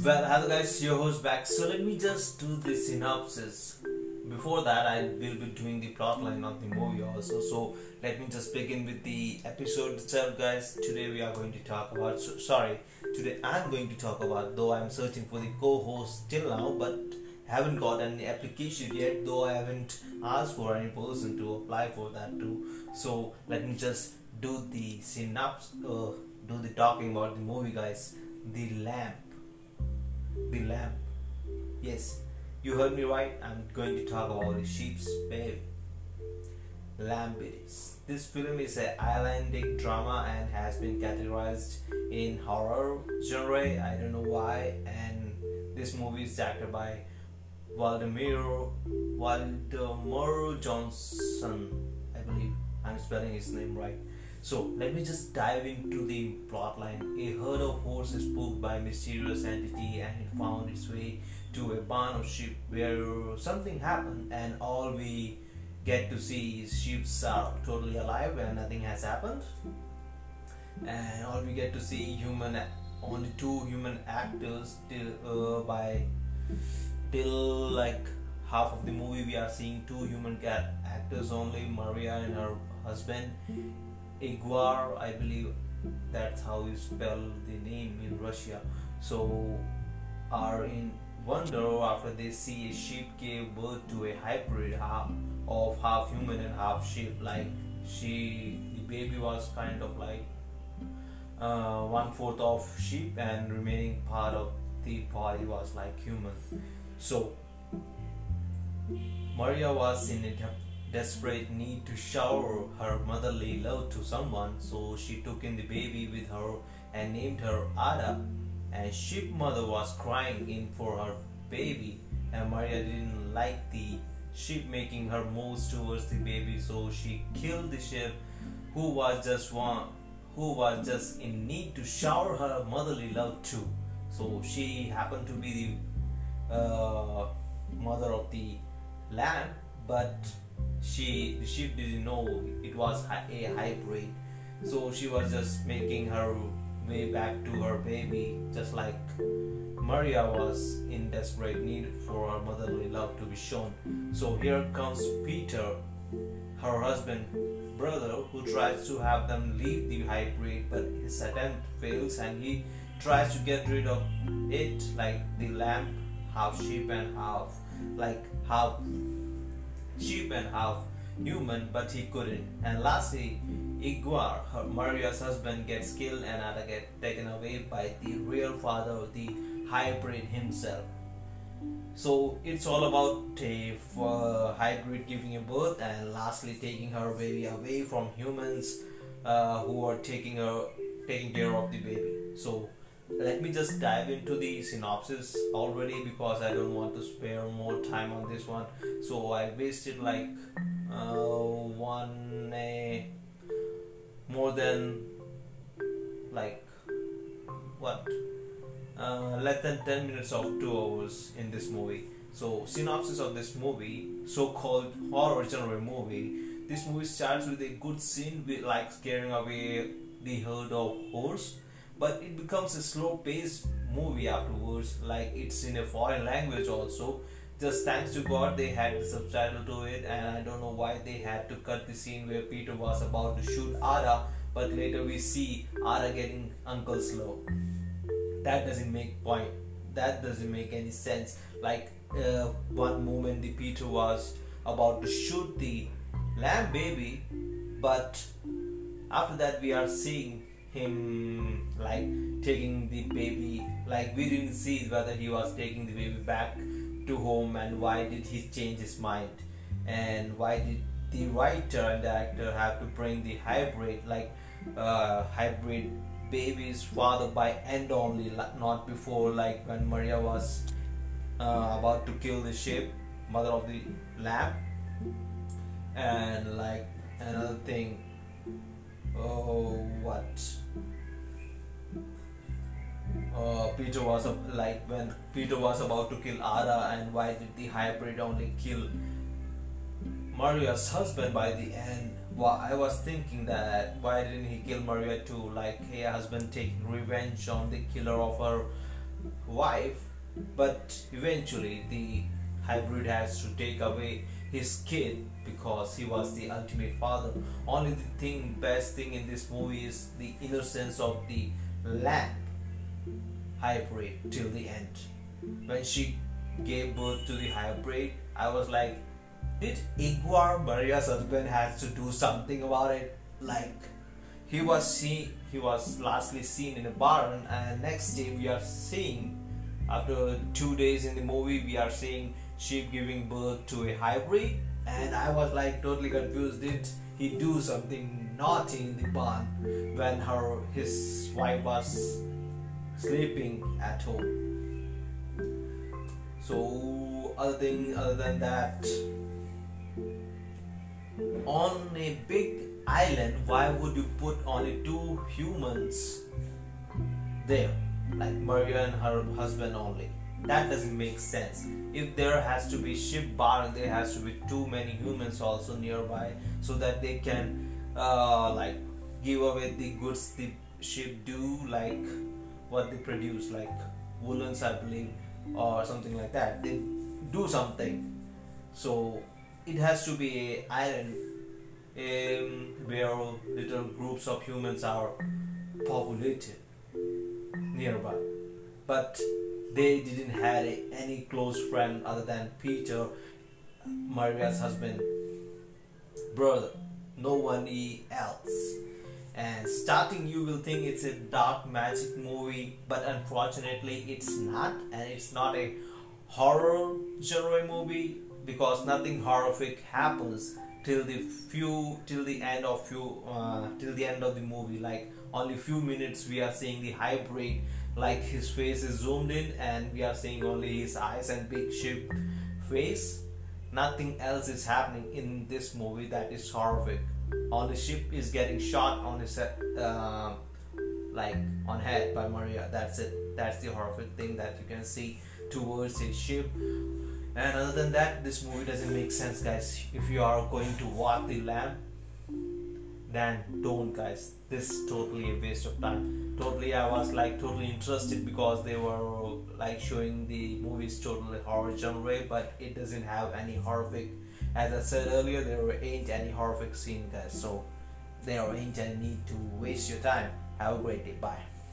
Well, hello guys, your host back. So let me just do the synopsis. Before that, I will be doing the plotline of the movie also. So let me just begin with the episode itself, guys. Today we are going to talk about. So, sorry, today I'm going to talk about. Though I'm searching for the co-host till now, but haven't got any application yet. Though I haven't asked for any person to apply for that too. So let me just do the synopsis. Uh, do the talking about the movie, guys. The lamb the lamb. Yes, you heard me right. I'm going to talk about the sheep's baby. Is. This film is an Icelandic drama and has been categorized in horror genre. I don't know why. And this movie is directed by Valdemir Valdimar Johnson. I believe I'm spelling his name right. So let me just dive into the plotline. A herd of horses spooked by a mysterious entity and it found its way to a barn of sheep where something happened and all we get to see is sheep are totally alive and nothing has happened. And all we get to see human only two human actors till uh, by till like half of the movie we are seeing two human actors only Maria and her husband Igor, I believe that's how you spell the name in Russia. So, are in wonder after they see a sheep gave birth to a hybrid half of half human and half sheep. Like she, the baby was kind of like uh, one fourth of sheep, and remaining part of the body was like human. So, Maria was in a desperate need to shower her motherly love to someone, so she took in the baby with her and named her Ada. And sheep mother was crying in for her baby, and Maria didn't like the sheep making her moves towards the baby, so she killed the sheep who was just one who was just in need to shower her motherly love too. So she happened to be the uh, mother of the lamb, but she the sheep didn't know it was a hybrid. So she was just making her way back to her baby just like maria was in desperate need for her motherly love to be shown. So here comes peter her husband brother who tries to have them leave the hybrid but his attempt fails and he tries to get rid of it like the lamb half sheep and half like half sheep and half human, but he couldn't. And lastly, Igor, her, Maria's husband, gets killed and Ada gets taken away by the real father of the hybrid himself. So it's all about a uh, hybrid giving a birth and lastly taking her baby away from humans uh, who are taking her taking care of the baby. So let me just dive into the synopsis already because I don't want to spare more time on this one. So I wasted like uh, one a more than like what? Uh, less than 10 minutes of 2 hours in this movie. So synopsis of this movie so-called horror genre movie this movie starts with a good scene with like scaring away the herd of horse but it becomes a slow paced movie afterwards like it's in a foreign language also. Just thanks to god they had the subtitle to it and i don't know why they had to cut the scene where peter was about to shoot Ada but later we see Ada getting uncle slow. That doesn't make point. That doesn't make any sense. Like uh, one moment the peter was about to shoot the lamb baby but after that we are seeing him like taking the baby like we didn't see whether he was taking the baby back to home and why did he change his mind? And why did the writer and the actor have to bring the hybrid like uh, hybrid baby's father by end only not before like when maria was uh, about to kill the sheep mother of the lamb? And like another thing oh what uh, Peter was like when Peter was about to kill Ada, and why did the hybrid only kill Maria's husband by the end? Well, I was thinking that why didn't he kill Maria too? Like, hey, husband taking revenge on the killer of her wife but eventually the hybrid has to take away his kid because he was the ultimate father. Only the thing best thing in this movie is the innocence of the lamb hybrid till the end. When she gave birth to the hybrid i was like did Igor Maria's husband has to do something about it? Like he was seen he was lastly seen in a barn and next day we are seeing after two days in the movie we are seeing sheep giving birth to a hybrid and i was like totally confused. Did he do something naughty in the barn when her his wife was sleeping at home? So other thing other than that on a big island why would you put only two humans there? Like Maria and her husband only. That doesn't make sense. If there has to be ship bar, there has to be too many humans also nearby, so that they can uh, like give away the goods the ship do, like what they produce, like woolens, I believe, or something like that. They do something. So it has to be a island um, where little groups of humans are populated nearby. But they didn't have any close friend other than Peter, Maria's husband, brother. No one else. And starting, you will think it's a dark magic movie, but unfortunately, it's not, and it's not a horror genre movie because nothing horrific happens till the few till the end of few uh, till the end of the movie like only few minutes we are seeing the hybrid like his face is zoomed in and we are seeing only his eyes and big ship face. Nothing else is happening in this movie that is horrific. Only ship is getting shot on his uh, like on head by maria. That's it. That's the horrific thing that you can see towards his ship. And other than that this movie doesn't make sense guys. If you are going to watch the lamb then don't guys. This is totally a waste of time. Totally i was like totally interested because they were like showing the movies totally horror genre but it doesn't have any horrific as i said earlier there ain't any horrific scene guys. So there ain't any need to waste your time. Have a great day. Bye